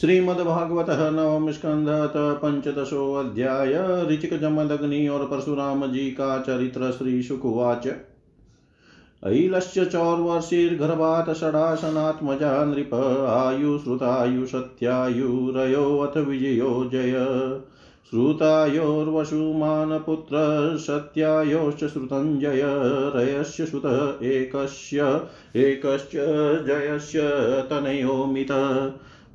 श्रीमद्भागवत नवम स्कंध पंचदशोऽध्याय ऋचिक जमदग्नि और परशुराम जी का चरित्र श्री शुकुवाच ऐलस्य चौर्वर्षिर्गर्भात् षडासनात्मजा नृप आयुश्रुतायुषत्यायुरयोऽथ विजयो जय। श्रुतायोर्वशुमानपुत्र सत्यायोश्च श्रुतञ्जय, रयस्य श्रुत एकस्य एकश्च जयस्य तनयोमित।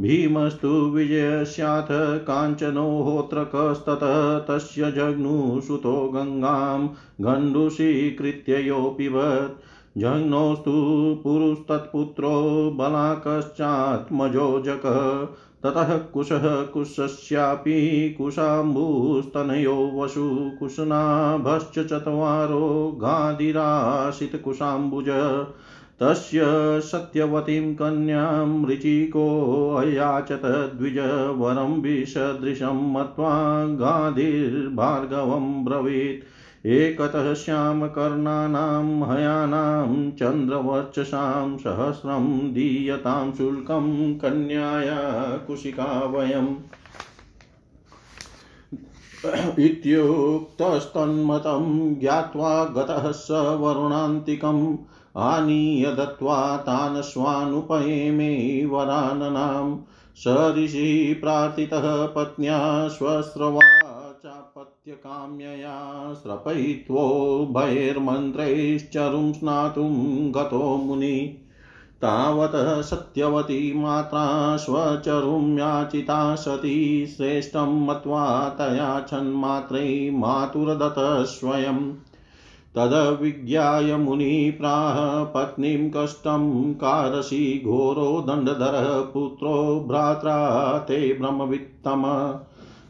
भीमस्तु विजयस्याथ काञ्चनोहोत्रकस्ततः तस्य जग्नुसुतो गङ्गां गण्डुषीकृत्य यो पिबत् जघ्नोस्तु पुरुस्तत्पुत्रो बलाकश्चात्मजोजकः। ततः कुशः कुशस्यापि कुशाम्बुस्तनयो वसु कुशनाभश्च चत्वारो गाधिराशितकुशाम्बुज तस्य सत्यवतीं कन्यां ऋचिकोऽयाचत द्विज वरं विसदृशं मत्वा गाधिर्भार्गवं ब्रवीत्। एकतः श्यामकर्णानां, हयानां, चन्द्रवर्चसां, सहस्रं दीयतां शुल्कं कन्याया कुशिका वयम् इत्युक्तस्तन्मतं ज्ञात्वा गतः स वरुणान्तिकम् आनीय दत्त्वा तान् स्वानुपयेमे वराननां ऋषिः प्रार्थितः पत्न्या स्वस्रवा चापत्यकाम्यया स्रपयित्वो भयैर्मन्त्रैश्चरुं स्नातुं गतो मुनि। तावत् सत्यवती मात्रा स्वचरुं याचिता सती श्रेष्ठं मत्वा तया छन्मात्रै मातुरदत्त स्वयम्। तदविज्ञाय मुनी प्राह पत्नीं कष्टं कारसि घोरो दण्डधरः पुत्रो भ्रात्रा ते ब्रह्मवित्तम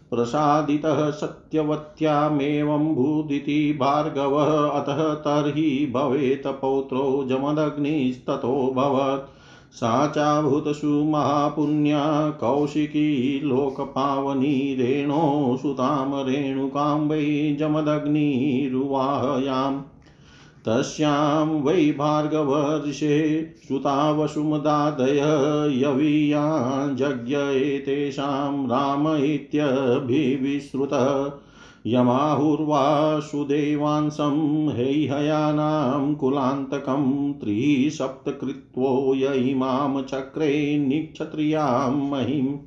प्रसादितः सत्यवत्यामेवं भूदिति भार्गवः अतः तर्हि भवेत् पौत्रो जमदग्निस्ततोऽभवत् सा चाभूतसु महापुण्या कौशिकी लोकपावनी रेणो सुतां रेणुकां वै जमदग्निरुवाहयाम्। तस्यां वै भार्गवर्षे सुतावसुमदादय यवीया जज्ञ एतेषां राम इत्यभिविश्रुतः यमाहुर्वासुदेवांसं हैहयानां कुलान्तकं त्रिसप्तकृत्वो य इमां चक्रे निक्षत्रियाँ महिम्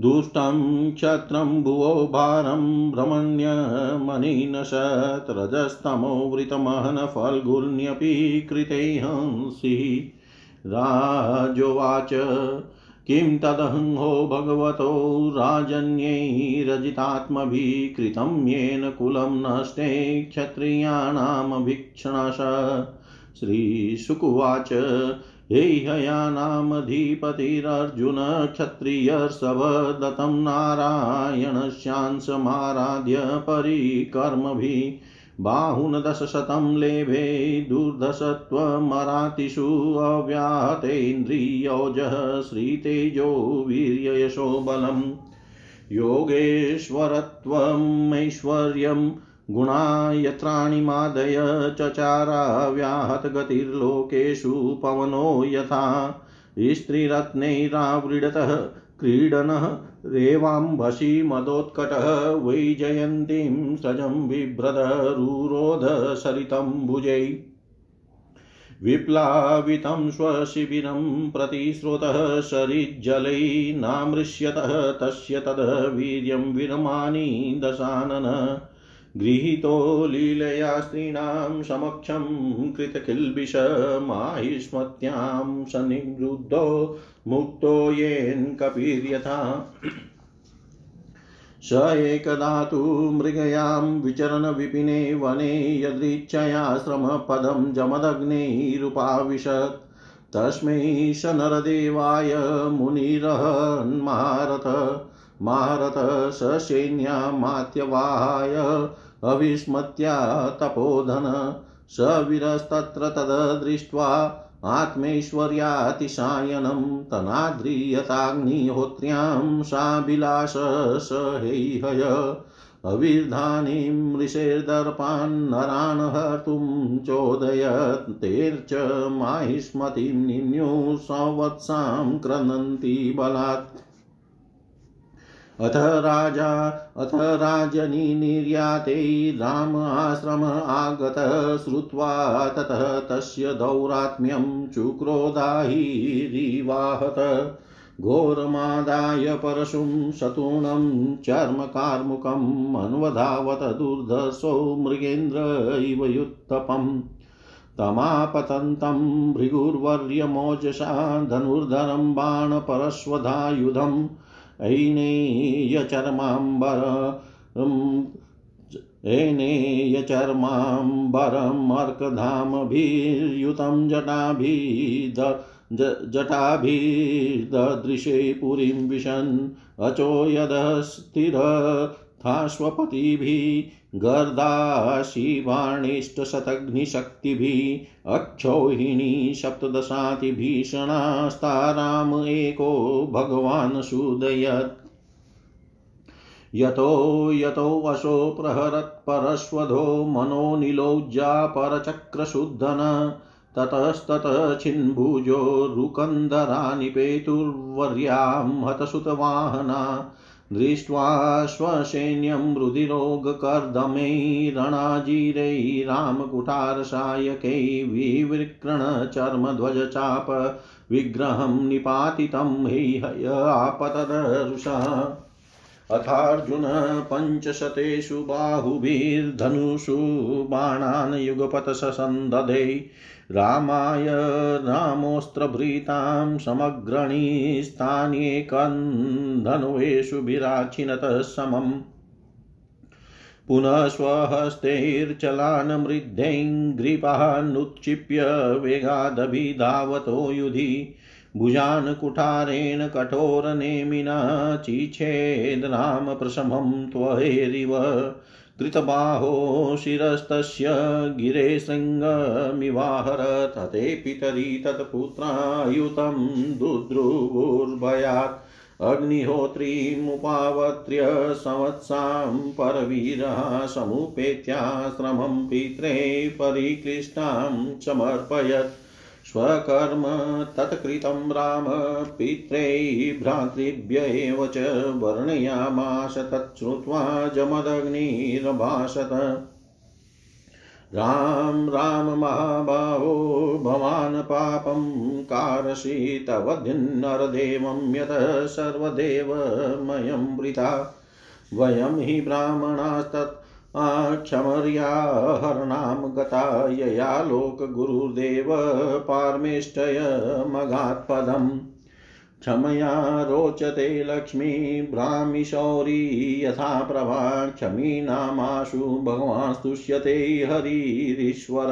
दुष्टं क्षत्रं भुवो भारं भ्रमण्यमनिनशत् रजस्तमो वृतमहन फल्गुन्यपि राजोवाच किं तदहंहो भगवतो राजन्यैरजितात्मभिः कृतं येन कुलं नष्टे क्षत्रियाणामभीक्षणश। श्रीशुकुवाच हेहयानामधिपतिरर्जुन क्षत्रियर्षभ दत्तं नारायणस्यांसमाराध्य परिकर्मभिः बाहुन दशशतं लेभे दुर्दशत्वमरातिषु अव्याहतेन्द्रियोजः श्रीतेजो वीर्ययशो बलम्। योगेश्वरत्वमैश्वर्यं यत्राणिमादय चचाराव्याहतगतिर्लोकेषु पवनो यथा। स्त्रीरत्नैरावृडतः क्रीडनः रेवाम्भसि मदोत्कटः वैजयन्तीं सजं बिभ्रदरुरोध सरितं भुजै। विप्लावितं स्वशिबिरं प्रतिस्रोतः सरिज्जलै नामृश्यतः तस्य तद् वीर्यं विरमानि दशानन। गृहीतो लीलया स्त्रीणां समक्षं कृतकिल्बिषमाहिष्मत्यां सन्निवृद्धो मुक्तो येन स एकदा तु मृगयां विचरणविपिने वने यदृच्छया श्रमपदं जमदग्नेरुपाविशत् तस्मै स नरदेवाय मुनिरहन्मारथ मारथ स सैन्यामात्यवाहाय अविस्मत्या तपोधन। स विरस्तत्र तददृष्ट्वा आत्मैश्वर्यातिशायनं तनाद्रियताग्निहोत्र्यां साभिलाष स हेहय अविर्धानीं ऋषेर्दर्पान्नरान् हर्तुं चोदयतेर्च माहिष्मतीं निन्यु संवत्सां क्रनन्ति बलात्। अथ राजा, अथ राजनी निर्याते, राम आश्रम आगत, श्रुत्वा ततः तस्य दौरात्म्यं चुक्रोधाहिरिवाहत घोरमादाय परशुं शतूणं चर्मकार्मुकम् अन्वधावत दुर्धर्षो मृगेन्द्र इव युत्तपम्। तमापतन्तं भृगुर्वर्यमोजसा धनुर्धरं बाणपरश्वधायुधम्। ऐनेयचर्माम्बर एनेयचर्माम्बरमर्कधामभिर्युतं जटाभिद जटाभिर्ददृशे पुरीं विशन् अचो यदस्थिरथाश्वपतिभिः गर्दाशिवाणिष्टशतघ्निशक्तिभिः अक्षौहिणी सप्तदशातिभीषणास्ताराम एको भगवान् सूदयत्। यतो यतो वशो प्रहरत्परश्वधो मनोनिलौज्जा परचक्रशुद्धन, ततस्ततः छिन्भुजो रुकन्दरा हतसुतवाहना दृष्ट्वा स्वसैन्यं रुधिरोगकर्दमैरणाजिरैरामकुठारसायकै विवृक्रणचर्मध्वजचाप विग्रहं निपातितं हैहय आपतदरुषा अथार्जुन पञ्चशतेषु बाहुभिर्धनुषु बाणान् युगपथसन्दधे रामाय रामोऽस्त्रभृतां समग्रणीस्तान्येकन्धनुवेषु विराचिनतः समम् पुनः स्वहस्तैर्चलान् मृद्धैङ्ग्रीपानुत्क्षिप्य वेगादभिधावतो युधि भुजान् कुठारेण कठोरनेमिना चिच्छेद रामप्रशमं त्वहेरिव। कृतबाहो शिरस्तस्य गिरे शृङ्गमिवाहर तते पितरि तत्पुत्रायुतं दुद्रुवुर्भयात् अग्निहोत्रीमुपावत्र्य संवत्सां परवीरः समुपेत्याश्रमं पित्रे परिक्लिष्टां समर्पयत् स्वकर्म तत्कृतं राम, पित्रै भ्रातृभ्य एव च वर्णयामास तच्छ्रुत्वा जमदग्निरभाषत राम राम महाबाहो, भवान् पापं कारसि तव धिन्नरदेवं यत सर्वदेवमयं वृथा। वयं हि ब्राह्मणास्तत् क्षमर्याहरणां गता यया लोकगुरुर्देव पारमेष्टयमगात्पदम् क्षमया रोचते लक्ष्मी ब्राह्मिशौरी यथा प्रभा क्षमीनामाशु भगवान् स्तुष्यते हरिरीश्वर।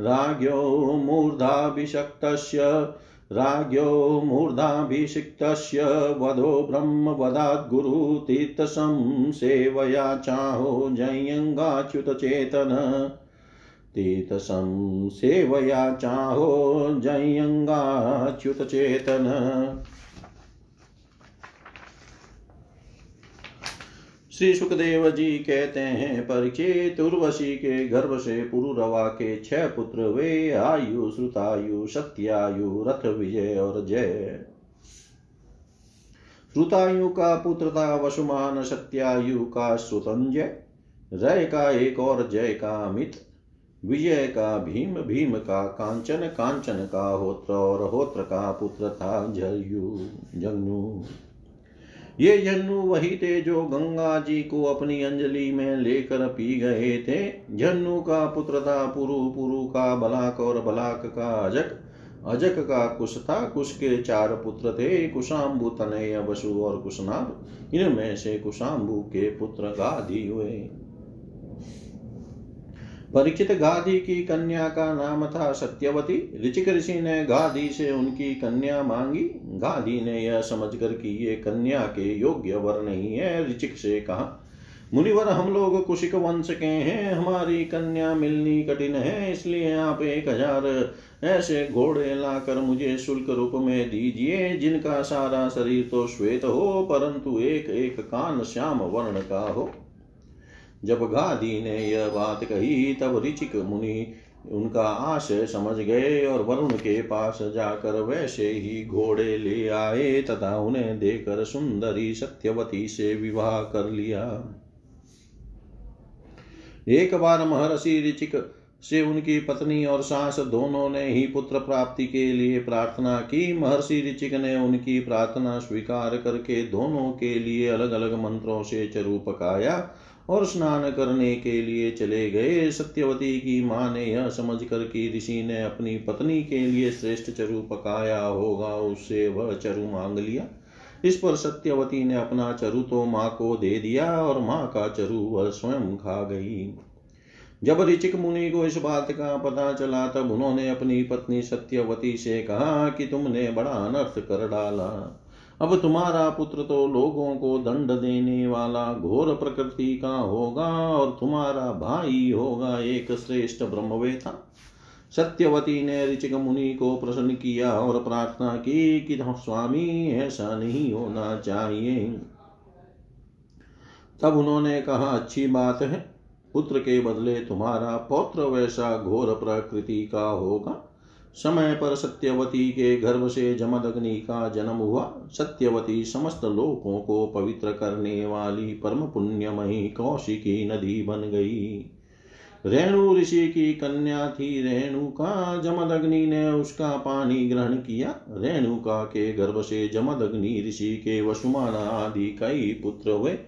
राज्ञो मूर्धाभिषक्तस्य राज्ञो मूर्धाभिषिक्तस्य वधो ब्रह्मवदाद्गुरुतीर्थसंसेवया चाहो जयङ्गाच्युतचेतन तीर्थसं सेवया चाहो जय्यङ्गाच्युतचेतन। श्री सुखदेव जी कहते हैं परीक्षित उर्वशी के गर्भ से पुरुरवा के छह पुत्र वे आयु, श्रुतायु, सत्यायु, रथ विजय और जय। श्रुतायु का पुत्र था वसुमान, सत्यायु का श्रुतंजय रय का एक और जय का अमित विजय का भीम भीम का कांचन कांचन का होत्र और होत्र का पुत्र था जयु जंगनु। ये जन्नु वही थे जो गंगा जी को अपनी अंजलि में लेकर पी गए थे। जन्नु का पुत्र था पुरु पुरु का बलाक और बलाक का अजक। अजक का कुश था, कुश के चार पुत्र थे, कुशाम्बु, तनय वसु और कुशनाभ। इनमें से कुशाम्बु के पुत्र गाधी हुए। परीक्षित गाधी की कन्या का नाम था सत्यवती। ऋचिक ऋषि ने गाधी से उनकी कन्या मांगी। गाधी ने यह समझकर कि ये कन्या के योग्य वर नहीं है, ऋचिक से कहा, मुनिवर, हम लोग कुशिक वंश के हैं, हमारी कन्या मिलनी कठिन है, इसलिए आप एक हज़ार ऐसे घोड़े लाकर मुझे शुल्क रूप में दीजिए, जिनका सारा शरीर तो श्वेत हो, परंतु एक एक कान श्याम वर्ण का हो। जब गादी ने यह बात कही, तब ऋचिक मुनि उनका आशय समझ गए और वरुण के पास जाकर वैसे ही घोड़े ले आए तथा उन्हें देकर सुंदरी सत्यवती से विवाह कर लिया। एक बार महर्षि ऋचिक से उनकी पत्नी और सास दोनों ने ही पुत्र प्राप्ति के लिए प्रार्थना की। महर्षि ऋचिक ने उनकी प्रार्थना स्वीकार करके दोनों के लिए अलग अलग मंत्रों से चरु पकाया और स्नान करने के लिए चले गए। सत्यवती की माँ ने यह समझ कर कि ऋषि ने अपनी पत्नी के लिए श्रेष्ठ चरु पकाया होगा, उससे वह चरु मांग लिया। इस पर सत्यवती ने अपना चरु तो माँ को दे दिया और माँ का चरु वह स्वयं खा गई। जब ऋचिक मुनि को इस बात का पता चला, तब उन्होंने अपनी पत्नी सत्यवती से कहा कि तुमने बड़ा अनर्थ कर डाला। अब तुम्हारा पुत्र तो लोगों को दंड देने वाला घोर प्रकृति का होगा और तुम्हारा भाई होगा एक श्रेष्ठ ब्रह्मवेता। सत्यवती ने ऋचिक मुनि को प्रसन्न किया और प्रार्थना की कि स्वामी, ऐसा नहीं होना चाहिए। तब उन्होंने कहा, अच्छी बात है, पुत्र के बदले तुम्हारा पौत्र वैसा घोर प्रकृति का होगा। समय पर सत्यवती के गर्भ से जमदग्नि का जन्म हुआ। सत्यवती समस्त लोकों को पवित्र करने वाली परम पुण्यमयी कौशिकी नदी बन गई। रेणु ऋषि की कन्या थी। रेणुका जमदग्नि ने उसका पानी ग्रहण किया। रेणुका के गर्भ से जमदग्नि ऋषि के वसुमान आदि कई पुत्र हुए।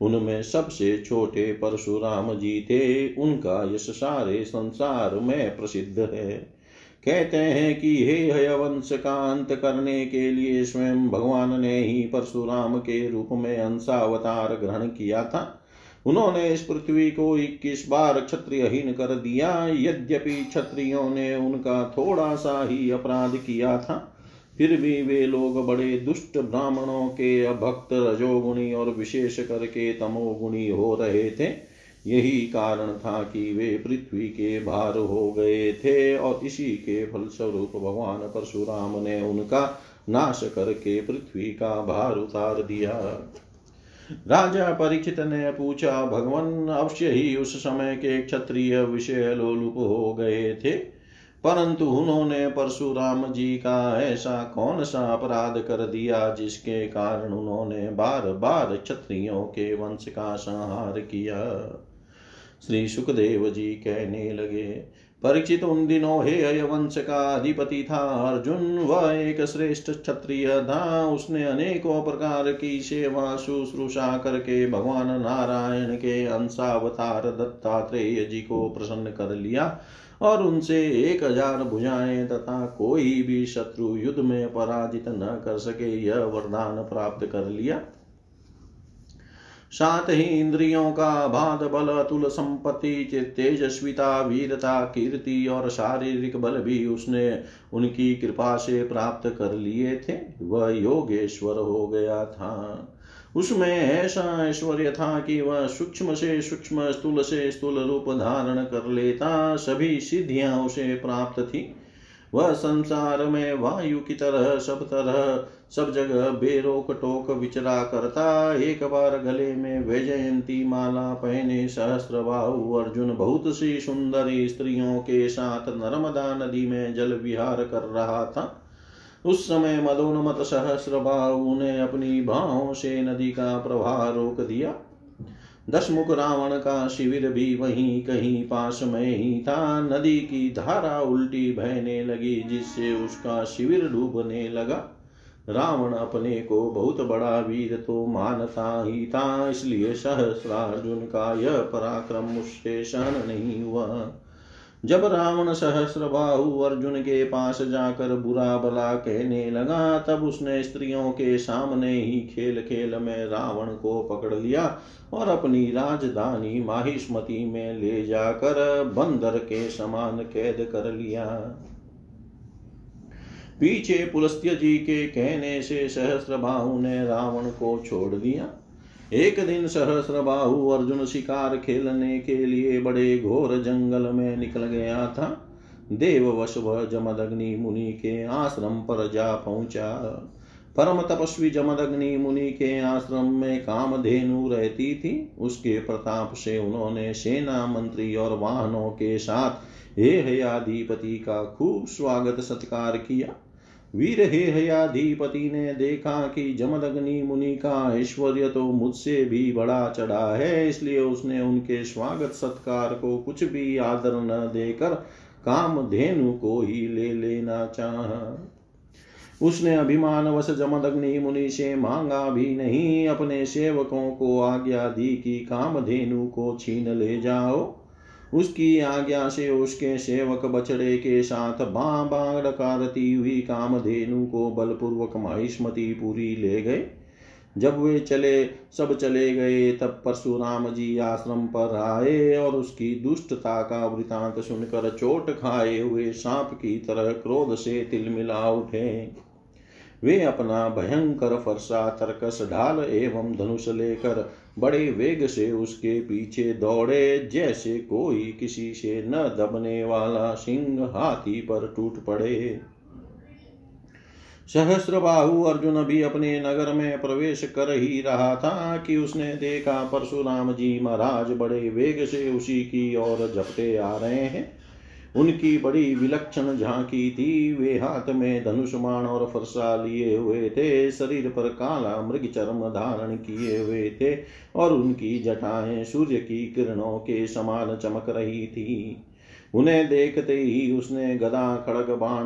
उनमें सबसे छोटे परशुराम जी थे। उनका यश सारे संसार में प्रसिद्ध है। कहते हैं कि हे हयवंश का अंत करने के लिए स्वयं भगवान ने ही परशुराम के रूप में अंशावतार ग्रहण किया था। उन्होंने इस पृथ्वी को इक्कीस बार क्षत्रियहीन कर दिया, यद्यपि क्षत्रियों ने उनका थोड़ा सा ही अपराध किया था। फिर भी वे लोग बड़े दुष्ट ब्राह्मणों के अभक्त रजोगुणी और विशेष करके तमोगुणी हो रहे थे। यही कारण था कि वे पृथ्वी के भार हो गए थे और इसी के फलस्वरूप भगवान परशुराम ने उनका नाश करके पृथ्वी का भार उतार दिया। राजा परीक्षित ने पूछा, भगवान, अवश्य ही उस समय के क्षत्रिय विषय लोलुप हो गए थे, परंतु उन्होंने परशुराम जी का ऐसा कौन सा अपराध कर दिया जिसके कारण उन्होंने बार बार क्षत्रियों के वंश का संहार किया? श्री सुखदेव जी कहने लगे परीक्षित उन दिनों हे अयवंश का अधिपति था, अर्जुन वह एक श्रेष्ठ क्षत्रिय था। उसने अनेकों प्रकार की सेवा शुश्रूषा करके भगवान नारायण के अंशावतार दत्तात्रेय जी को प्रसन्न कर लिया और उनसे एक हज़ार भुजाएँ तथा कोई भी शत्रु युद्ध में पराजित न कर सके, यह वरदान प्राप्त कर लिया। साथ ही इंद्रियों का बाध बल, अतुल संपत्ति तेजस्विता, वीरता, कीर्ति और शारीरिक बल भी उसने उनकी कृपा से प्राप्त कर लिए थे। वह योगेश्वर हो गया था। उसमें ऐसा ऐश्वर्य था कि वह सूक्ष्म से सूक्ष्म, स्थूल से स्थूल रूप धारण कर लेता। सभी सिद्धियाँ उसे प्राप्त थी। वह संसार में वायु की तरह, सब तरह सब जगह बेरोक टोक विचरा करता। एक बार गले में वैजयंती माला पहने सहस्र बाहु अर्जुन बहुत सी सुंदरी स्त्रियों के साथ नर्मदा नदी में जल विहार कर रहा था। उस समय मदोन्मत सहस्र बाहु ने अपनी बाहों से नदी का प्रवाह रोक दिया। दशमुख रावण का शिविर भी वहीं कहीं पास में ही था। नदी की धारा उल्टी बहने लगी, जिससे उसका शिविर डूबने लगा। रावण अपने को बहुत बड़ा वीर तो मानता ही था, इसलिए सहस्रार्जुन का यह पराक्रम उससे सहन नहीं हुआ। जब रावण सहस्र बाहु अर्जुन के पास जाकर बुरा भला कहने लगा, तब उसने स्त्रियों के सामने ही खेल खेल में रावण को पकड़ लिया और अपनी राजधानी माहिष्मति में ले जाकर बंदर के समान कैद कर लिया। पीछे पुलस्त्य जी के कहने से सहस्रबाहु ने रावण को छोड़ दिया। एक दिन सहस्रबाहु अर्जुन शिकार खेलने के लिए बड़े घोर जंगल में निकल गया था। देववश वह जमदग्नि मुनि के आश्रम पर जा पहुँचा। परम तपस्वी जमदग्नि मुनि के आश्रम में कामधेनु रहती थी। उसके प्रताप से उन्होंने सेना मंत्री और वाहनों के साथ हे हयाधिपति का खूब स्वागत सत्कार किया। वीर हे हयाधिपति ने देखा कि जमदग्नि मुनि का ऐश्वर्य तो मुझसे भी बड़ा चढ़ा है, इसलिए उसने उनके स्वागत सत्कार को कुछ भी आदर न देकर काम धेनु को ही ले लेना चाह। उसने अभिमान वश जमदग्नि मुनि से मांगा भी नहीं, अपने सेवकों को आज्ञा दी कि कामधेनु को छीन ले जाओ। उसकी आज्ञा से उसके सेवक बछड़े के साथ बां बां डकारती हुई कामधेनु को बलपूर्वक महिष्मती पूरी ले गए। जब वे चले, सब चले गए, तब परशुराम जी आश्रम पर आए और उसकी दुष्टता का वृतांत सुनकर चोट खाए हुए सांप की तरह क्रोध से तिलमिला उठे। वे अपना भयंकर फरसा, तरकस, ढाल एवं धनुष लेकर बड़े वेग से उसके पीछे दौड़े, जैसे कोई किसी से न दबने वाला सिंह हाथी पर टूट पड़े। सहस्र बाहु अर्जुन भी अपने नगर में प्रवेश कर ही रहा था कि उसने देखा परशुराम जी महाराज बड़े वेग से उसी की ओर झपटे आ रहे हैं। उनकी बड़ी विलक्षण झांकी थी। वे हाथ में धनुष्मान और फरसा लिए हुए थे। शरीर पर काला मृग चर्म धारण किए हुए थे और उनकी जटाएँ सूर्य की किरणों के समान चमक रही थी। उन्हें देखते ही उसने गदा, खड़ग, बाण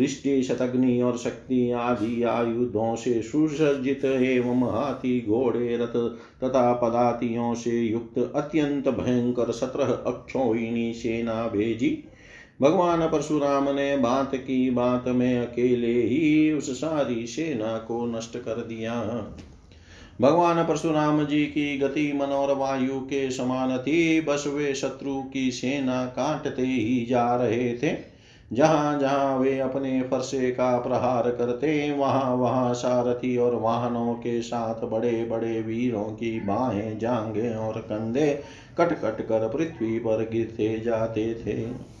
रिष्टि शतग्नि और शक्ति आदि आयुधों से सुसज्जित एवं हाथी, घोड़े, रथ तथा पदातियों से युक्त अत्यंत भयंकर सत्रह अक्षोहिणी सेना भेजी। भगवान परशुराम ने बात की, बात में अकेले ही उस सारी सेना को नष्ट कर दिया। भगवान परशुराम जी की गति मनोर वायु के समान थी, बस वे शत्रु की सेना काटते ही जा रहे थे। जहाँ जहाँ वे अपने फरसे का प्रहार करते, वहाँ वहाँ सारथी और वाहनों के साथ बड़े बड़े वीरों की बाहें जांगे और कंधे कट कट कर पृथ्वी पर गिरते जाते थे।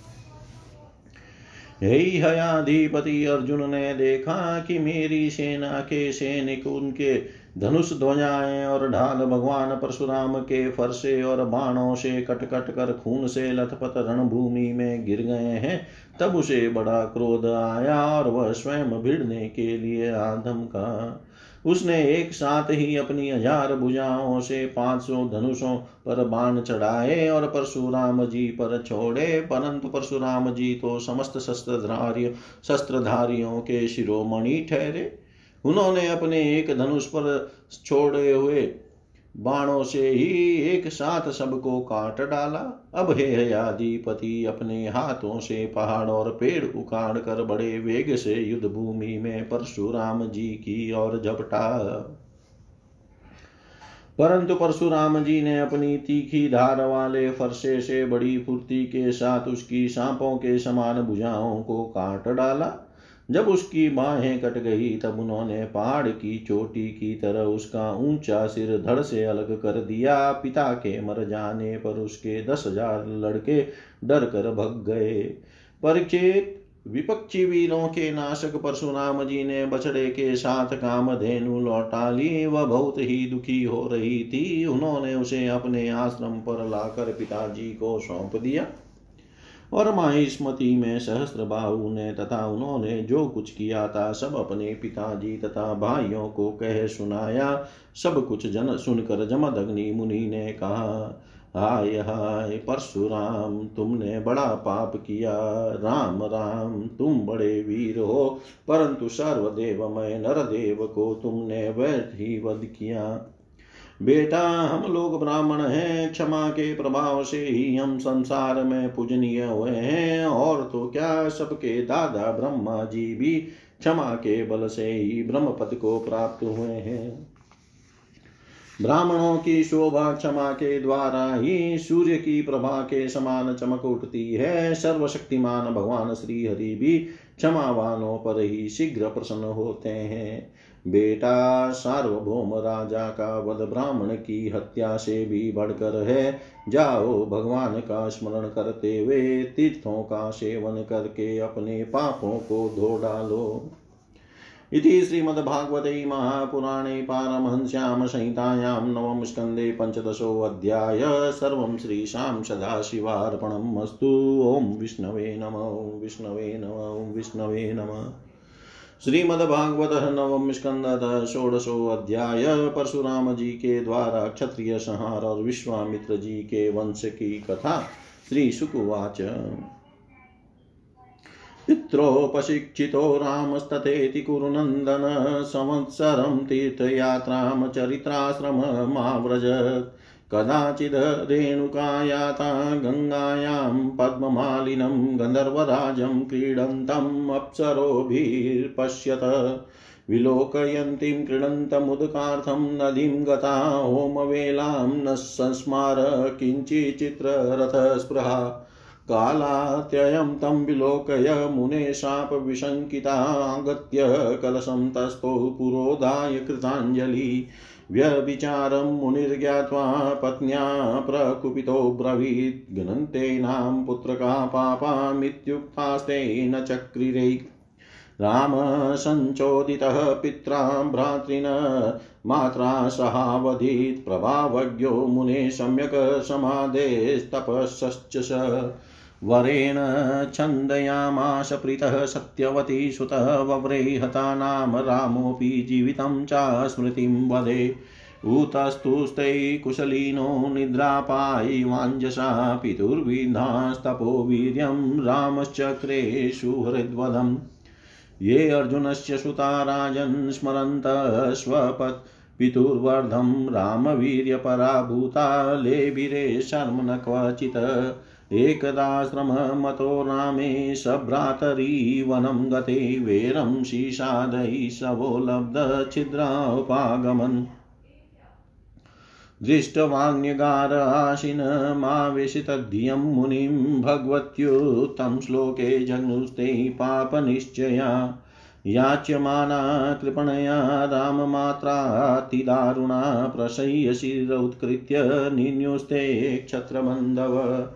यही हयाधिपति अर्जुन ने देखा कि मेरी सेना के सैनिक उनके धनुष ध्वजाएँ और ढाल भगवान परशुराम के फरसे और बाणों से कट कट कर खून से लथपथ रणभूमि में गिर गए हैं। तब उसे बड़ा क्रोध आया और वह स्वयं भिड़ने के लिए आधम का उसने एक साथ ही अपनी हज़ार भुजाओं से पाँच सौ धनुषों पर बाण चढ़ाए और परशुराम जी पर छोड़े। परंतु परशुराम जी तो समस्त शस्त्रधारियों शस्त्रधारियों के शिरोमणि ठहरे। उन्होंने अपने एक धनुष पर छोड़े हुए बाणों से ही एक साथ सबको काट डाला। अब हे हयाधिपति अपने हाथों से पहाड़ और पेड़ उखाड़ कर बड़े वेग से युद्ध भूमि में परशुराम जी की ओर झपटा। परंतु परशुराम जी ने अपनी तीखी धार वाले फरसे से बड़ी फुर्ती के साथ उसकी सांपों के समान भुजाओं को काट डाला। जब उसकी बाहें कट गई, तब उन्होंने पहाड़ की चोटी की तरह उसका ऊँचा सिर धड़ से अलग कर दिया। पिता के मर जाने पर उसके दस हज़ार लड़के डर कर भग गए। परीक्षित विपक्षी वीरों के नाशक परशुराम जी ने बछड़े के साथ कामधेनु लौटा ली। वह बहुत ही दुखी हो रही थी। उन्होंने उसे अपने आश्रम पर लाकर पिताजी को सौंप दिया। और माहिस्मती में सहस्त्र बाहु ने तथा उन्होंने जो कुछ किया था, सब अपने पिताजी तथा भाइयों को कह सुनाया। सब कुछ जन सुनकर जमदग्नि मुनि ने कहा, हाय हाय, परशुराम, तुमने बड़ा पाप किया। राम राम, तुम बड़े वीर हो, परंतु सर्वदेवमय नरदेव को तुमने व्यर्थ ही वध किया। बेटा, हम लोग ब्राह्मण हैं, क्षमा के प्रभाव से ही हम संसार में पूजनीय हुए हैं। और तो क्या, सबके दादा ब्रह्मा जी भी क्षमा के बल से ही ब्रह्म पद को प्राप्त हुए हैं। ब्राह्मणों की शोभा क्षमा के द्वारा ही सूर्य की प्रभा के समान चमक उठती है। सर्वशक्तिमान भगवान श्री हरि भी क्षमावानों पर ही शीघ्र प्रसन्न होते हैं। बेटा सार्वभौम राजा का वध ब्राह्मण की हत्या से भी बढ़कर है। जाओ भगवान का स्मरण करते हुए तीर्थों का सेवन करके अपने पापों को धो डालो। इति श्रीमद्भागवते महापुराणे पारमहंस्यां संहितायां नवम स्कन्दे पञ्चदशोऽध्याय सर्वं श्रीशां सदाशिवार्पणम् अस्तु। ॐ विष्णवे नम विष्णवे नम, विष्णवे नमः। श्रीमद्भागवत नवम स्कंद षोडशो अध्याय परशुराम जी के द्वारा क्षत्रिय संहार और विश्वामित्र जी के वंश की कथा श्री सुकुवाच पित्रोपशिक्षितो रामस्तथेति कुरुनन्दन, संवत्सरं तीर्थयात्रां, चरित्राश्रममाव्रजत्। कदाचिद् रेणुकायाता गङ्गायां पद्ममालिनं गन्धर्वराजं क्रीडन्तम् अप्सरोभिर्पश्यत। विलोकयन्तीं क्रीडन्तमुदकार्थं नदीं गता होमवेलां न संस्मार किञ्चिच्चित्ररथस्पृहा कालात्ययं तं विलोकय मुने शापविशङ्कितागत्य कलशं तस्थौ पुरोधाय कृताञ्जलि व्यभिचारं मुनिर्ज्ञात्वा पत्न्या प्रकुपितो ब्रवीत् गणन्तेनां पुत्रका पापामित्युक्तास्ते न चक्रिरे। रामसञ्चोदितः पित्रा भ्रातृन मात्रा सहावधीत् प्रभावज्ञो मुने सम्यक् समादेस्तपश्च वरेण छन्दयामाशप्रीतः सत्यवती सुतः वव्रे हता नाम रामोऽपि जीवितं च स्मृतिं वदे। ऊतस्तुस्तै कुशलिनो निद्रापायि वाञ्जसा पितुर्विधास्तपो वीर्यं रामश्चक्रेषु हृद्वदम्। ये अर्जुनस्य सुता राजन् स्मरन्तः स्वपत् पितुर्वर्धं रामवीर्यपराभूता लेभिरे शर्म न क्वचित्। एकदाश्रममतो रामे सभ्रातरी वनं गते वेरं शीशादयि शवो लब्धछिद्रोपागमन् दृष्टवाग्न्यगार आशिनमावेशितधियं मुनिं भगवत्युत्तं श्लोके जनुस्ते पापनिश्चया। याच्यमाना कृपणया राममात्रातिदारुणा प्रशय्य शिरौत्कृत्य निन्युस्ते क्षत्रबन्धव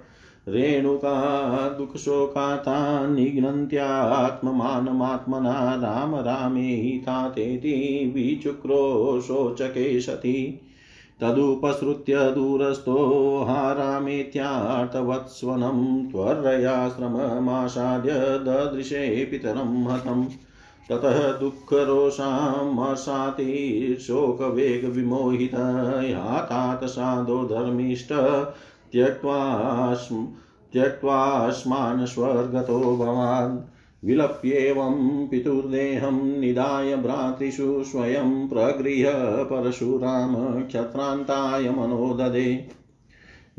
रेणुका दुःखशोकाता निघ्नन्त्यात्ममानमात्मना राम रामेहितातेति विचुक्रो शोचके सति तदुपसृत्य दूरस्थो हारामेत्यार्तवत्स्वनं त्वर्याश्रममासाद्य ददृशे पितरं हतम्। ततः दुःखरोषामशातिशोकवेगविमोहित यातात साधो धर्मिष्ठ त्यक्त्वास्म त्यक्त्वास्मान् स्वर्गतो भवान्। विलप्येवं पितुर्देहं निधाय भ्रातृषु स्वयं प्रगृह्य परशुराम क्षत्रान्ताय मनो ददे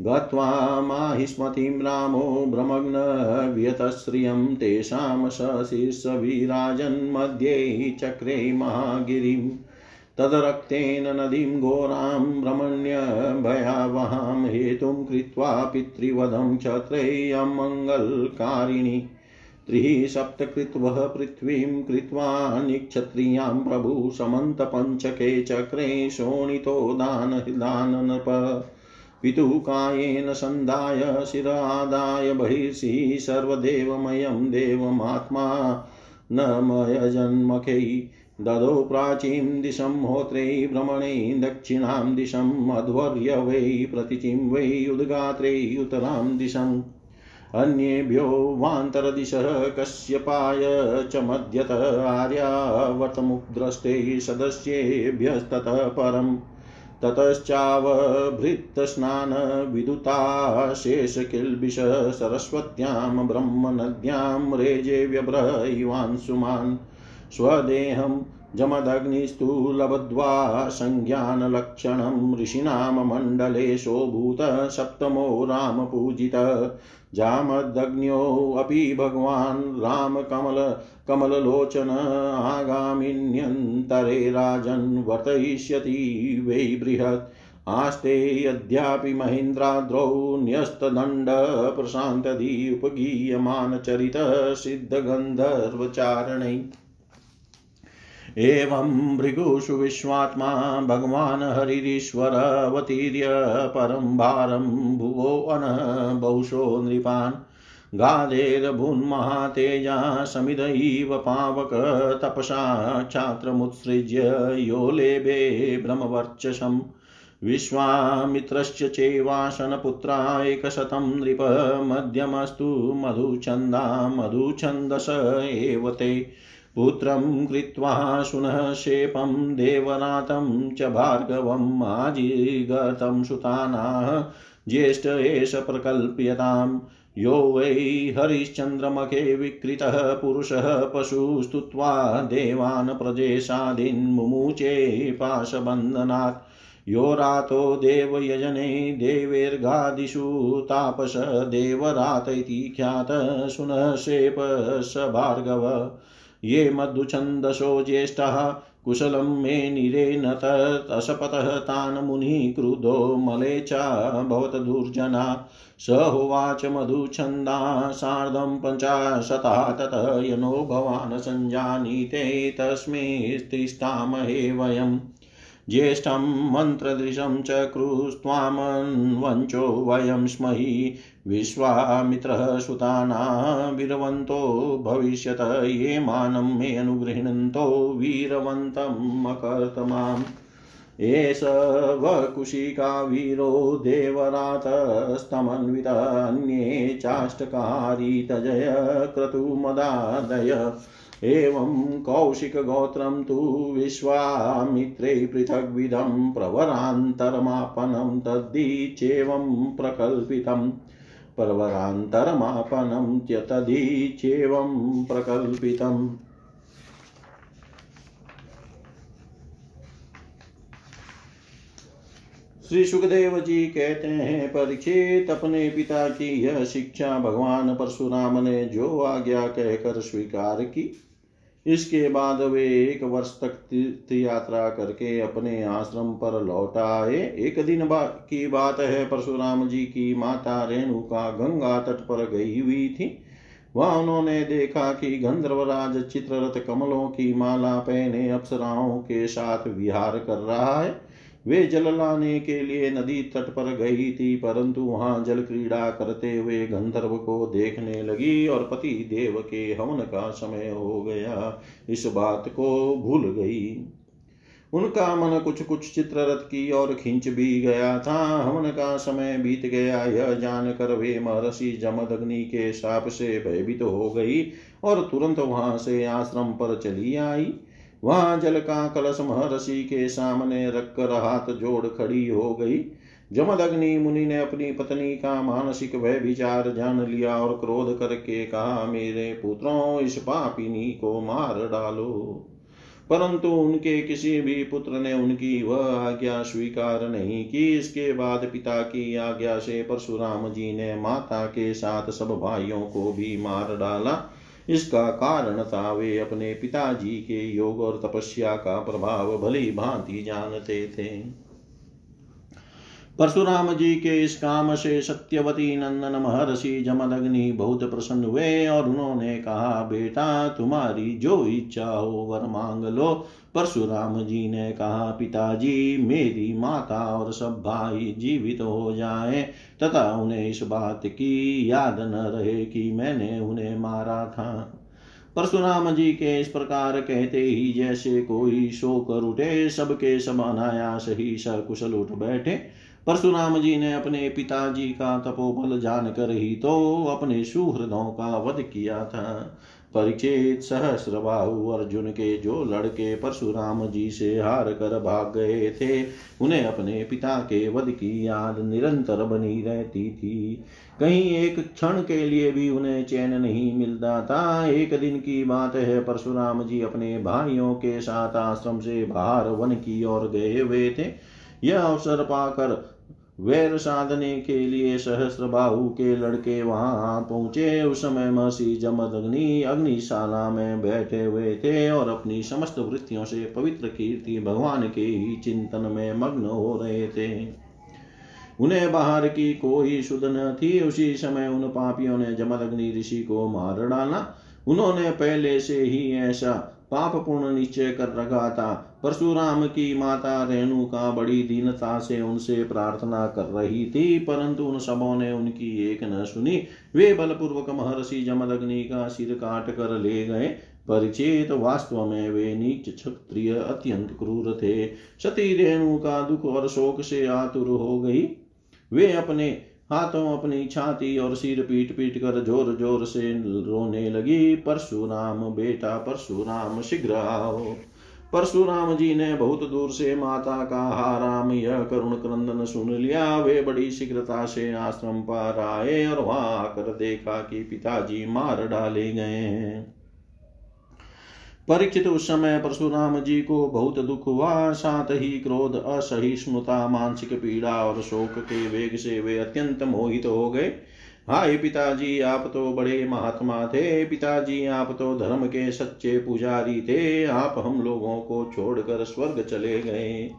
गत्वा माहिष्मतीं रामो भ्रमग्नव्यतश्रियं तेषां सशीर्षविराजन्मध्ये चक्रे महागिरिम्। तदरक्तेन नदीं घोरां रमण्यभयावहां हेतुं कृत्वा पितृवधं क्षत्रेयमङ्गलकारिणि त्रिः सप्तकृत्वः पृथ्वीं कृत्वा निक्षत्रियाँ प्रभु समन्तपञ्चके चक्रे शोणितो दानहृदाननप पितुः कायेन सन्धाय शिरादाय बहिर्षि सर्वदेवमयं देवमात्मा न मयजन्मकै ददौ प्राचीं दिशं होत्रे, भ्रमणे, दक्षिणां दिशम् अध्वर्य वै प्रतिचिं वै उद्गात्रे, उत्तरां दिशम् अन्येभ्यो वान्तरदिशः, कश्यपाय च मध्यत आर्यावर्तमुद्रष्टे सदस्येभ्यस्ततः परम् ततश्चावभृत्तस्नानविदुता शेषकिल्बिष सरस्वत्यां ब्रह्मनद्यां रेजे व्यभ्रयिवांशुमान् स्वदेहं जमदग्निस्तु लब्ध्वा संज्ञानलक्षणं ऋषीणां मण्डले शोभूत सप्तमो रामपूजित। जामदग्न्योऽपि भगवान् रामकमल कमललोचन आगामिन्यन्तरे राजन् वर्तयिष्यति वै बृहत्। आस्ते यद्यापि महेन्द्राद्रौ न्यस्तदण्डप्रशान्तदी उपगीयमानचरितसिद्धगन्धर्वचारणै एवं भृगुषु विश्वात्मा भगवान् हरिरीश्वर अवतीर्य परं भारं भुवोऽन बहुशो नृपान्। गाधेर्भुन्महातेजा समिद इव पावक तपसा छात्रमुत्सृज्य यो लेभे ब्रह्मवर्चसम् विश्वामित्रश्च चैवासनपुत्रा एकशतं नृप मध्यमस्तु मधुछन्दा मधुछन्दस एव ते। पुत्रं कृत्वा शुनः शेपं देवनाथं च भार्गवम् आजिगतं सुतानाः ज्येष्ठ एष प्रकल्प्यताम् यो वै हरिश्चन्द्रमखे विकृतः पुरुषः पशुस्तुत्वा देवान् प्रजेशादीन्मुमुचे पाशबन्धनात्। यो रातो देवयजने देवेर्गादिषु तापस देवरात इति ख्यात। सुनः शेप स भार्गव। ये मधुछन्दसो ज्येष्ठः, कुशलं मे निरे न तशपतः तान् मुनिः क्रुधो मले च भवत दुर्जना। स उवाच मधुछन्दा सार्धं पञ्चाशतः, ततः यनो भवान् सञ्जानीते तस्मै तिष्ठामहे वयम्। ज्येष्ठं मन्त्रदृशं च क्रुस्त्वामन्वञ्चो वयं स्महि विश्वामित्रः सुतानाविरवन्तो भविष्यत ये मानं मे अनुगृह्णन्तो वीरवन्तम् अकर्तमाम्। एष वकुशिका वीरो देवरातस्तमन्वित अन्ये चाष्टकारितजय क्रतुमदादय। एवं कौशिकगोत्रं तु विश्वामित्रे पृथग्विधं प्रवरान्तरमापनं तद्दीचेवं प्रकल्पितम् प्रवरान्तरमापनं त्यतदीचेवं प्रकल्पितम् श्री सुखदेव जी कहते हैं परीक्षित अपने पिता की यह शिक्षा भगवान परशुराम ने जो आज्ञा कहकर स्वीकार की। इसके बाद वे एक वर्ष तक तीर्थ यात्रा करके अपने आश्रम पर लौट आए। एक दिन बा, की बात है परशुराम जी की माता रेणु का गंगा तट पर गई हुई थी। वहाँ उन्होंने देखा कि गंधर्वराज चित्ररथ कमलों की माला पहने अप्सराओं के साथ विहार कर रहा है। वे जल लाने के लिए नदी तट पर गई थी, परंतु वहाँ जल क्रीड़ा करते हुए गंधर्व को देखने लगी और पति देव के हवन का समय हो गया। इस बात को भूल गई। उनका मन कुछ कुछ चित्ररथ की ओर खींच भी गया था। हवन का समय बीत गया। यह जानकर वे महर्षि जमदग्नि के साप से भयभीत तो हो गई और तुरंत वहाँ से आश्रम पर चली आई। वहाँ जल का कलश महर्षि के सामने रखकर हाथ जोड़ खड़ी हो गई। जमदग्नि मुनि ने अपनी पत्नी का मानसिक वह विचार जान लिया और क्रोध करके कहा, मेरे पुत्रों, इस पापिनी को मार डालो। परंतु उनके किसी भी पुत्र ने उनकी वह आज्ञा स्वीकार नहीं की। इसके बाद पिता की आज्ञा से परशुराम जी ने माता के साथ सब भाइयों को भी मार डाला। इसका कारण था वे अपने पिताजी के योग और तपस्या का प्रभाव भली भांति जानते थे। परशुराम जी के इस काम से सत्यवती नंदन महर्षि जमदग्नि बहुत प्रसन्न हुए और उन्होंने कहा, बेटा, तुम्हारी जो इच्छा हो, वर मांग लो। परशुराम जी ने कहा, पिताजी, मेरी माता और सब भाई जीवित हो जाए, तथा उन्हें इस बात की याद न रहे कि मैंने उन्हें मारा था। परशुराम जी के इस प्रकार कहते ही जैसे कोई शोकर उठे, सबके सब अनायास ही सकुशल उठ बैठे। परशुराम जी ने अपने पिताजी का तपोबल जानकर ही तो अपने सुहृदों का वध किया था। परीक्षित सहस्रबाहु अर्जुन के जो लड़के परशुराम जी से हार कर भाग गए थे, उन्हें अपने पिता के वध की याद निरंतर बनी रहती थी। कहीं एक क्षण के लिए भी उन्हें चैन नहीं मिलता था। एक दिन की बात है, परशुराम जी अपने भाइयों के साथ आश्रम से बाहर वन की ओर गए हुए थे। यह अवसर पाकर वैर साधने के लिए सहस्र बाहु के लड़के वहाँ पहुँचे। उस समय महसी जमदग्नि अग्निशाला में बैठे हुए थे और अपनी समस्त वृत्तियों से पवित्र कीर्ति भगवान के ही चिंतन में मग्न हो रहे थे। उन्हें बाहर की कोई शुद्ध न थी। उसी समय उन पापियों ने जमदग्नि ऋषि को मार डाला। उन्होंने पहले से ही ऐसा पाप पूर्ण निश्चय कर रखा था परशुराम की माता रेणुका बड़ी दीनता से उनसे प्रार्थना कर रही थी, परंतु उन सबों ने उनकी एक न सुनी। वे बलपूर्वक महर्षि जमदग्नि का सिर काट कर ले गए। परिचित वास्तव में वे नीच क्षत्रिय अत्यंत क्रूर थे। सती रेणु का दुख और शोक से आतुर हो गई। वे अपने हाथों अपनी छाती और सिर पीट पीट कर ज़ोर ज़ोर से रोने लगी। परशुराम, बेटा परशुराम, शीघ्र आओ। परशुराम जी ने बहुत दूर से माता का हाराम यह करुण क्रंदन सुन लिया। वे बड़ी शीघ्रता से आश्रम पर आए और वहाँ आकर देखा कि पिताजी मार डाले गए हैं। परीक्षित उस समय परशुराम जी को बहुत दुख हुआ। साथ ही क्रोध, असहिष्णुता, मानसिक पीड़ा और शोक के वेग से वे अत्यंत मोहित हो गए। हाय पिताजी, आप तो बड़े महात्मा थे पिताजी, आप तो धर्म के सच्चे पुजारी थे, आप हम लोगों को छोड़कर स्वर्ग चले गए।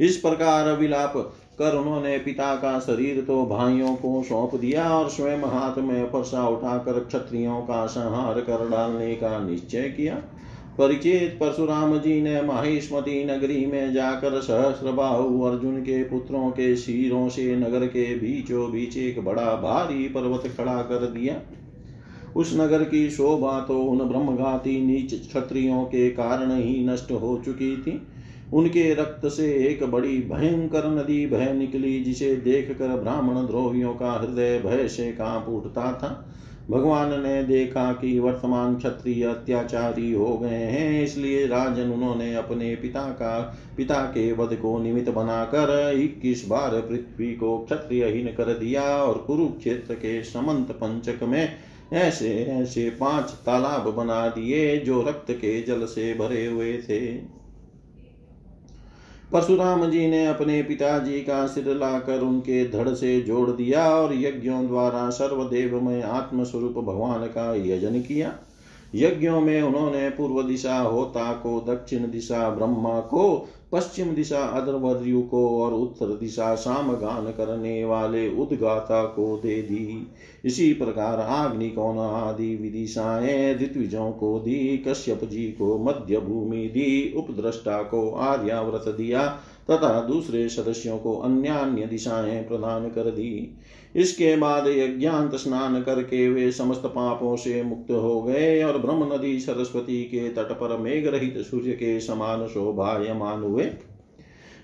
इस प्रकार विलाप कर उन्होंने पिता का शरीर तो भाइयों को सौंप दिया और स्वयं हाथ में फरसा उठाकर क्षत्रियों का संहार कर डालने का निश्चय किया। परिचित परशुराम जी ने माहिष्मती नगरी में जाकर सहस्रबाहु अर्जुन के पुत्रों के शीरों से नगर के बीचों बीच एक बड़ा भारी पर्वत खड़ा कर दिया। उस नगर की शोभा तो उन ब्रह्मघाती नीच क्षत्रियों के कारण ही नष्ट हो चुकी थी। उनके रक्त से एक बड़ी भयंकर नदी बह निकली, जिसे देख कर ब्राह्मण द्रोहियों का हृदय भय से काँप उठता था। भगवान ने देखा कि वर्तमान क्षत्रिय अत्याचारी हो गए हैं, इसलिए राजन उन्होंने अपने पिता का, पिता के वध को निमित्त बनाकर इक्कीस बार पृथ्वी को क्षत्रियहीन कर दिया और कुरुक्षेत्र के समंत पंचक में ऐसे ऐसे पाँच तालाब बना दिए जो रक्त के जल से भरे हुए थे। परशुराम जी ने अपने पिताजी का सिर लाकर उनके धड़ से जोड़ दिया और यज्ञों द्वारा सर्वदेव में आत्मस्वरूप भगवान का यजन किया। यज्ञों में उन्होंने पूर्व दिशा, होता को, दक्षिण दिशा, ब्रह्मा को, पश्चिम दिशा, अदरवर्यु को और उत्तर दिशा सामगान करने वाले उदगाता को दे दी। इसी प्रकार आग्नि, कौन आदि विदिशाएँ ऋत्विजों को दी, कश्यप जी को मध्य भूमि दी, उपद्रष्टा को आर्याव्रत दिया, तथा दूसरे सदस्यों को अन्य अन्य दिशाएँ प्रदान कर दी। इसके बाद यज्ञांत स्नान करके वे समस्त पापों से मुक्त हो गए और ब्रह्म नदी सरस्वती के तट पर मेघ रहित सूर्य के समान शोभायमान हुए।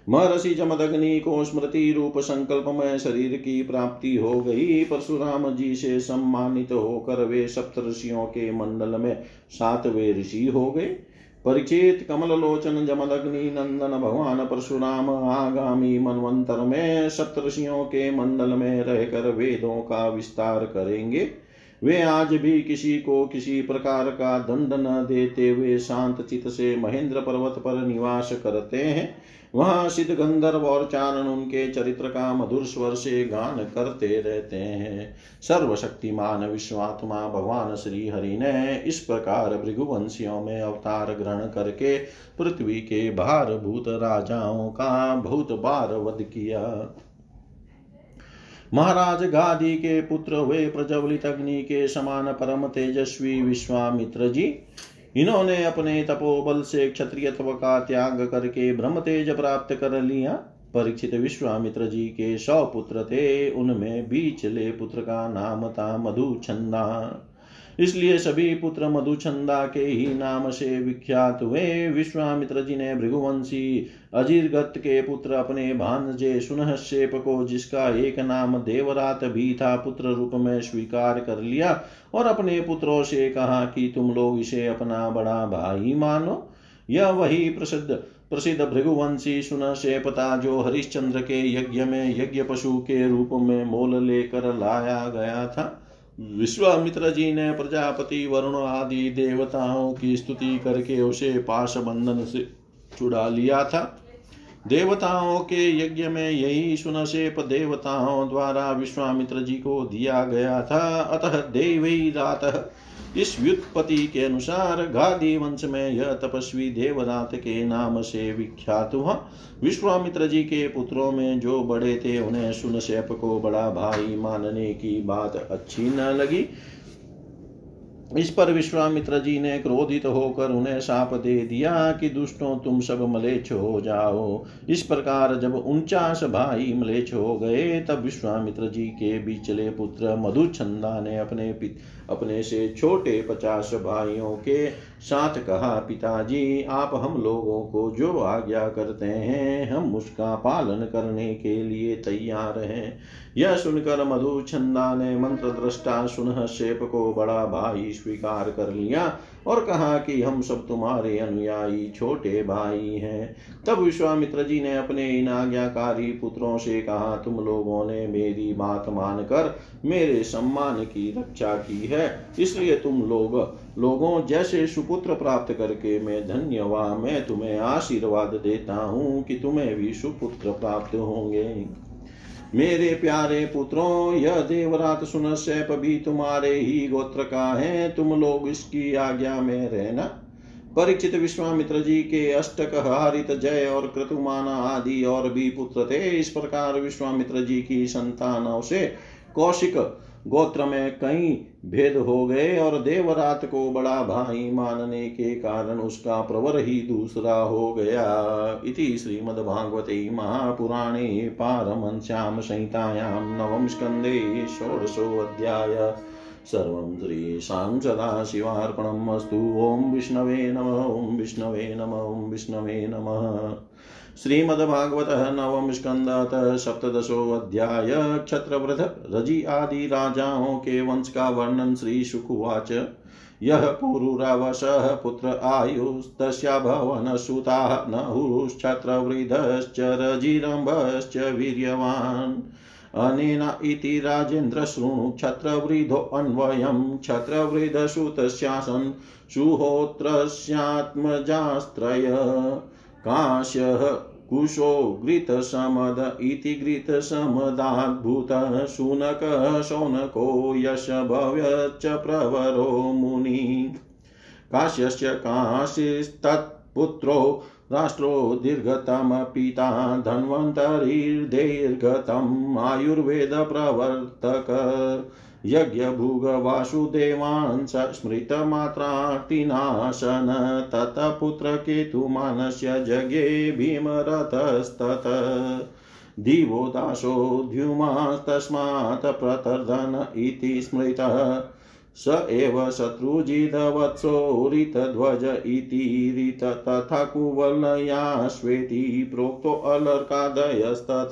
महर्षि जमदग्नि को स्मृति रूप संकल्प में शरीर की प्राप्ति हो गई। परशुराम जी से सम्मानित होकर वे सप्तषियों के मंडल में सातवें ऋषि हो गए। परिचित कमल लोचन जमदग्नि नंदन भगवान परशुराम आगामी मनवंतर में सप्तषियों के मंडल में रहकर वेदों का विस्तार करेंगे। वे आज भी किसी को किसी प्रकार का दंड न देते हुए शांत चित से महेंद्र पर्वत पर निवास करते हैं। वहाँ सिद्ध गंधर्व और चारण उनके चरित्र का मधुर स्वर से गान करते रहते हैं। सर्वशक्तिमान विश्वात्मा भगवान श्री हरि ने इस प्रकार भृगुवंशियों में अवतार ग्रहण करके पृथ्वी के भार भूत राजाओं का बहुत बार वध किया। महाराज गादी के पुत्र हुए प्रज्वलित अग्नि के समान परम तेजस्वी विश्वामित्र जी, इन्होंने अपने तपोबल से क्षत्रियत्व का त्याग करके ब्रह्म तेज प्राप्त कर लिया। परीक्षित विश्वामित्र जी के सौ पुत्र थे, उनमें बीचले पुत्र का नाम था मधु छंदा इसलिए सभी पुत्र मधुचंदा के ही नाम से विख्यात हुए विश्वामित्र जी ने भृगुवंशी अजीरगत के पुत्र अपने भानजे सुनहशेप को, जिसका एक नाम देवरात भी था, पुत्र रूप में स्वीकार कर लिया और अपने पुत्रों से कहा कि तुम लोग इसे अपना बड़ा भाई मानो। यह वही प्रसिद्ध प्रसिद्ध भृगुवंशी सुनशेपता जो हरिश्चंद्र के यज्ञ में यज्ञ पशु के रूप में मोल लेकर लाया गया था। विश्वामित्र जी ने प्रजापति, वरुण आदि देवताओं की स्तुति करके उसे पाश बंधन से छुड़ा लिया था। देवताओं के यज्ञ में यही सुनसेप देवताओं द्वारा विश्वामित्र जी को दिया गया था। अतः देवी रात इस व्युत्पत्ति के अनुसार गादी वंश में यह तपस्वी देवदात के नाम से विख्यात हुआ। विश्वामित्र जी के पुत्रों में जो बड़े थे, उन्हें सुनशेप को बड़ा भाई मानने की बात अच्छी न लगी। इस पर विश्वामित्र जी ने क्रोधित होकर उन्हें साप दे दिया कि दुष्टों, तुम सब मलेच्छ हो जाओ। इस प्रकार जब उनचास भाई मलेच्छ हो गए, तब विश्वामित्र जी के बीचले पुत्र मधुचंदा ने अपने अपने से छोटे पचास भाइयों के साथ कहा, पिताजी, आप हम लोगों को जो आज्ञा करते हैं, हम उसका पालन करने के लिए तैयार हैं। यह सुनकर मधु छंदा ने मंत्र दृष्टा सुन शेप को बड़ा भाई स्वीकार कर लिया और कहा कि हम सब तुम्हारे अनुयायी छोटे भाई हैं। तब विश्वामित्र जी ने अपने इन आज्ञाकारी पुत्रों से कहा, तुम लोगों ने मेरी बात मानकर मेरे सम्मान की रक्षा की है, इसलिए तुम लोग लोगों जैसे सुपुत्र प्राप्त करके मैं धन्य हुआ, मैं तुम्हें आशीर्वाद देता हूँ कि तुम्हें भी सुपुत्र प्राप्त होंगे। मेरे प्यारे पुत्रों, यह देवरात सुनशैप भी तुम्हारे ही गोत्र का है। तुम लोग इसकी आज्ञा में रहना। परीक्षित विश्वामित्र जी के अष्टक हारित जय और क्रतुमाना आदि और भी पुत्र थे। इस प्रकार विश्वामित्र जी की संतानों से कौशिक गोत्र में कई भेद हो गए और देवरात को बड़ा भाई मानने के कारण उसका प्रवर ही दूसरा हो गया। इति श्रीमद्भागवते महापुराणे पारमश्याम संहितायां नवम स्कन्धे षोडशोऽध्याय। सर्वं श्रीशां सदाशिवार्पणम् अस्तु। ॐ विष्णवे नम, ॐ विष्णवे नम, ॐ विष्णवे नमः। श्रीमद्भागवत नवम स्कंदत सप्तशोध्याय क्षत्रव्रत रजि आदि राजाओं के वंश का वर्णन श्री शुकुवाच। यः पुरुरवशः पुत्र आयुस्तस्या भवनसुताः नहुश्छत्रवृधश्च रजिरम्भश्च वीर्यवान्। अनेन इति राजेन्द्र शृणु क्षत्रवृधोऽन्वयं क्षत्रवृधसुतस्यासन् सुहोत्रस्यात्मजास्त्रय। काश्यः कुशो घृतसमद इति घृतसमदाद्भुतः शुनकः शौनको यश प्रवरो मुनि। काश्यस्य काशिस्तत्पुत्रो राष्ट्रो दीर्घतम पिता धन्वन्तरिर्दीर्घतम् आयुर्वेदप्रवर्तक। यज्ञभुगवासुदेवान् स्मृतमात्रार्तिनाशन ततः पुत्रकेतुमानस्य जज्ञे भीमरथस्तत। दिवो दासो द्युमास्तस्मात् प्रतर्दन इति स्मृतः। स एव शत्रुजिदवत्सोरितध्वज इति ऋत तथा कुवलया श्वेति प्रोक्तोऽलर्कादयस्तत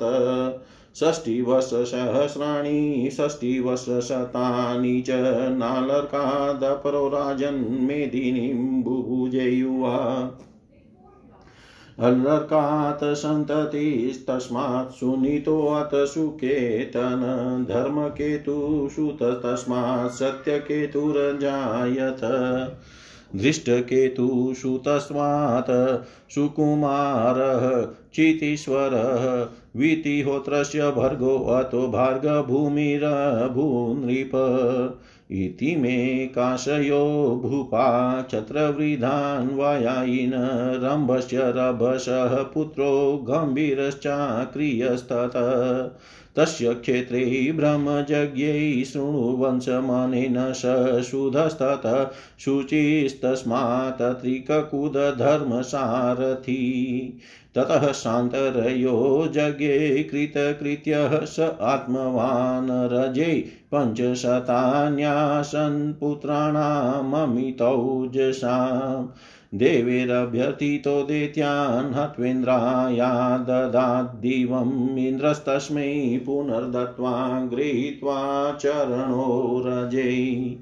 षष्टिवर्षसहस्राणि षष्टिवर्षशतानि च नालर्कादपरो राजन्मेदिनीं बुभुजेयुवा अलर्कात् सन्ततिस्तस्मात् सुनीतोऽथ सुकेतन धर्मकेतुसुत सत्यकेतुरजायत। धृष्टकेतुसुतस्मात् सुकुमारः चितीश्वरः वीतिहोत्रस्य भर्गो अतो भार्गभूमिरभूनृप। इति मे काशयो भूपा छत्रवृधान्वयायिन रम्भस्य रभसः पुत्रो गम्भीरश्चाक्रियस्ततः। तस्य क्षेत्रे ब्रह्मजज्ञै शृणुवंशमानेन स शुधस्ततः शुचिस्तस्मात् त्रिककुदधर्मसारथी। ततः शान्तरयो जज्ञे कृतकृत्यः स आत्मवान् रजे पञ्चशतान्यासन् पुत्राणाममितौजसाम् देवैरभ्यर्थितो दैत्यान् हत्वेन्द्राया ददाद्दिवम् इन्द्रस्तस्मै पुनर्दत्त्वा गृहीत्वा चरणो रजै।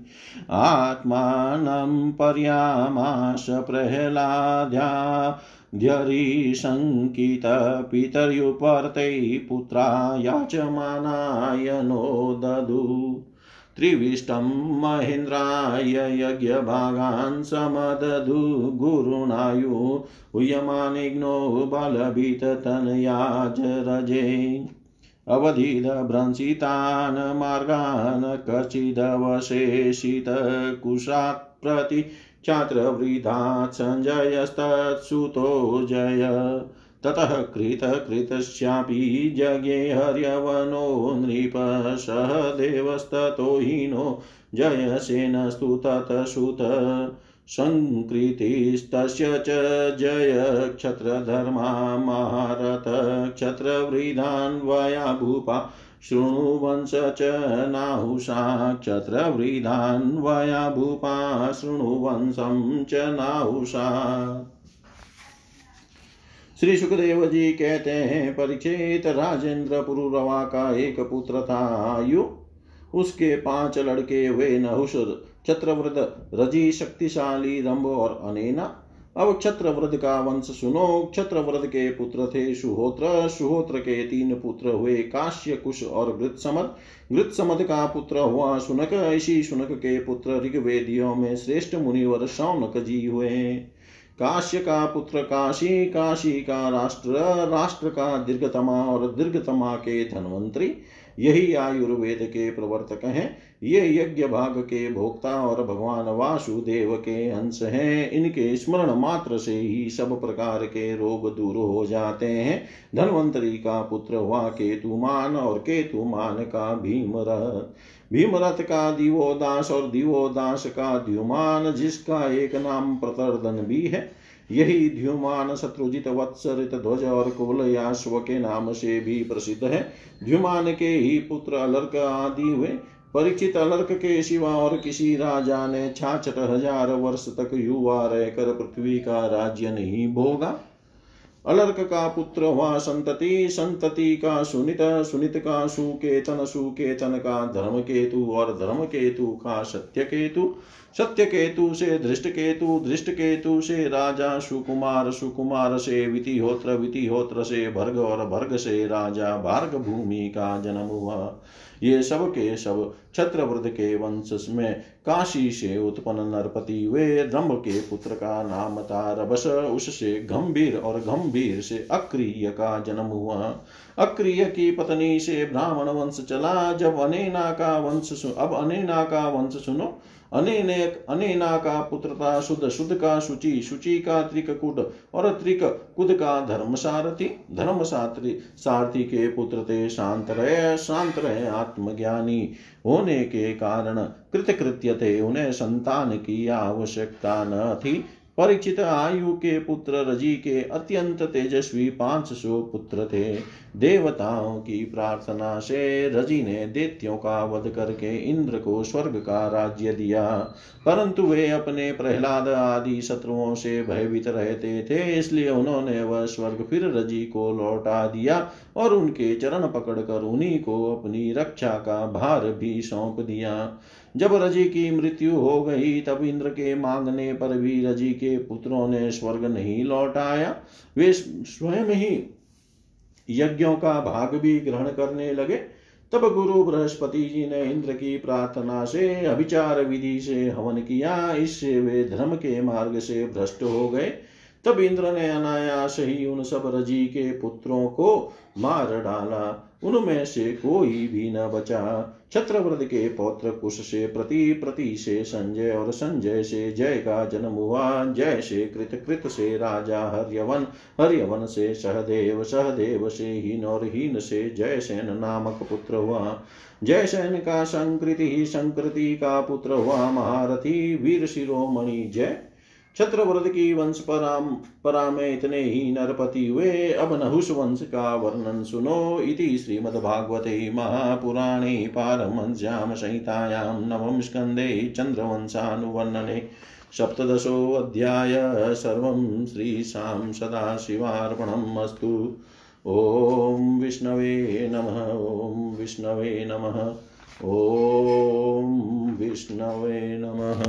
आत्मानं पर्यामाश प्रह्लाद्या ध्यरीशङ्कितपितर्युपर्तै पुत्रा याचमानाय नो ददु। त्रिविष्टं महेन्द्राय यज्ञभागान् समदधु गुरुणायु हूयमानिघ्नो बलभीततनयाज रजे। अवधिदभ्रंसितान् मार्गान् कचिदवशेषितकुशात् प्रति छात्रवृद्धात् सञ्जयस्तत्सुतो जय। ततः कृतकृतस्यापि जज्ञे हर्यवनो नृप सह देवस्ततो हीनो जयसेनस्तु ततसुत सङ्कृतिस्तस्य च जय क्षत्रधर्मा महारथ क्षत्रवृधान्वया भूपा शृणुवंश च नाहुषा क्षत्रवृधान्वया भूपा शृणुवंशं च नाहुषा। श्री सुखदेव जी कहते हैं परीक्षित राजेंद्र पुरुरवा का एक पुत्र था आयु। उसके पाँच लड़के हुए नहुष क्षत्रव्रत रज़ी शक्तिशाली रंभ और अनेना। अब क्षत्रव्रत का वंश सुनो क्षत्रव्रत के पुत्र थे सुहोत्र। सुहोत्र के तीन पुत्र हुए काश्य कुश और गृत्समद गृत्समद का पुत्र हुआ सुनक। ऐसी सुनक के पुत्र ऋग्वेदियों में श्रेष्ठ मुनिवर शौनक जी हुए। काश्य का पुत्र काशी काशी का राष्ट्र राष्ट्र का दीर्घतमा और दीर्घतमा के धनवंतरी, यही आयुर्वेद के प्रवर्तक हैं। ये यज्ञ भाग के भोक्ता और भगवान वासुदेव के अंश हैं। इनके स्मरण मात्र से ही सब प्रकार के रोग दूर हो जाते हैं। धनवंतरी का पुत्र हुआ केतुमान और केतुमान का भीमरथ। भीमरथ का दिवोदास और दिवोदास का द्युमान जिसका एक नाम प्रतर्दन भी है, यही ध्युमान शत्रुजित वत्सरित ध्वज और कुबलयाश्व के नाम से भी प्रसिद्ध है। ध्युमान के ही पुत्र अलर्क आदि हुए। परिचित अलर्क के सिवा और किसी राजा ने छाछठ हज़ार वर्ष तक युवा रहकर पृथ्वी का राज्य नहीं भोगा। अलर्क का पुत्र हुआ संतति संतति का सुनित सुनित का सुकेतन सुकेतन का धर्म केतु और धर्म केतु का सत्य केतु सत्य केतु से दृष्ट केतु दृष्ट केतु से राजा, सुकुमार सुकुमार से वितिहोत्र वितिहोत्र से भर्ग और भर्ग से राजा भार्ग भूमि का जन्म हुआ। ये सब के सब छत्रव्रत के वंश में काशी से उत्पन्न नरपति वे द्रम्भ के पुत्र का नाम था रबस उससे गंभीर और गंभीर से अक्रिय का जन्म हुआ। अक्रिय की पत्नी से ब्राह्मण वंश चला। जब अनेना का वंश अब अनेना का वंश सुनो। अनेक अनेना का पुत्र था शुद्ध शुद्ध का शुचि शुचि का त्रिक कुट और त्रिक कुद का धर्म सारथी धर्म सारथी के पुत्र थे शांत रहे शांत रहे आत्मज्ञानी होने के कारण कृतकृत्य थे उन्हें संतान की आवश्यकता न थी। परिचित आयु के पुत्र रज़ी के अत्यंत तेजस्वी पाँच सौ पुत्र थे। देवताओं की प्रार्थना से रज़ी ने दैत्यों का वध करके इंद्र को स्वर्ग का राज्य दिया। परंतु वे अपने प्रहलाद आदि शत्रुओं से भयभीत रहते थे, इसलिए उन्होंने वह स्वर्ग फिर रज़ी को लौटा दिया और उनके चरण पकड़कर उन्हीं को अपनी रक्षा का भार भी सौंप दिया। जब रज़ी की मृत्यु हो गई, तब इंद्र के मांगने पर भी रज़ी के पुत्रों ने स्वर्ग नहीं लौटाया। वे स्वयं ही यज्ञों का भाग भी ग्रहण करने लगे। तब गुरु बृहस्पति जी ने इंद्र की प्रार्थना से अभिचार विधि से हवन किया। इससे वे धर्म के मार्ग से भ्रष्ट हो गए। तब इंद्र ने अनायास ही उन सब रज़ी के पुत्रों को मार डाला, उनमें से कोई भी न बचा। छत्रव्रत के पौत्र कुश से प्रति प्रति से संजय और संजय से जय का जन्म हुआ। जय से कृत कृत से राजा हर्यवन हर्यवन से सहदेव सहदेव से हीन और हीन से जयसेन नामक पुत्र हुआ। जयसेन का संकृति ही संकृति का पुत्र हुआ। महारथी वीर शिरोमणि जय छत्रव्रत की वंश पराम परा में इतने ही नरपति हुए। अब नहुष वंश का वर्णन सुनो इति श्रीमद्भागवते महापुराणे पारमश्याम संहितायां नवम स्कन्धे चन्द्रवंशानुवर्णने सप्तदशोऽध्याय सर्वं श्रीशां सदाशिवार्पणम् अस्तु। ॐ विष्णवे नमः, ॐ विष्णवे नमः, ॐ विष्णवे नमः।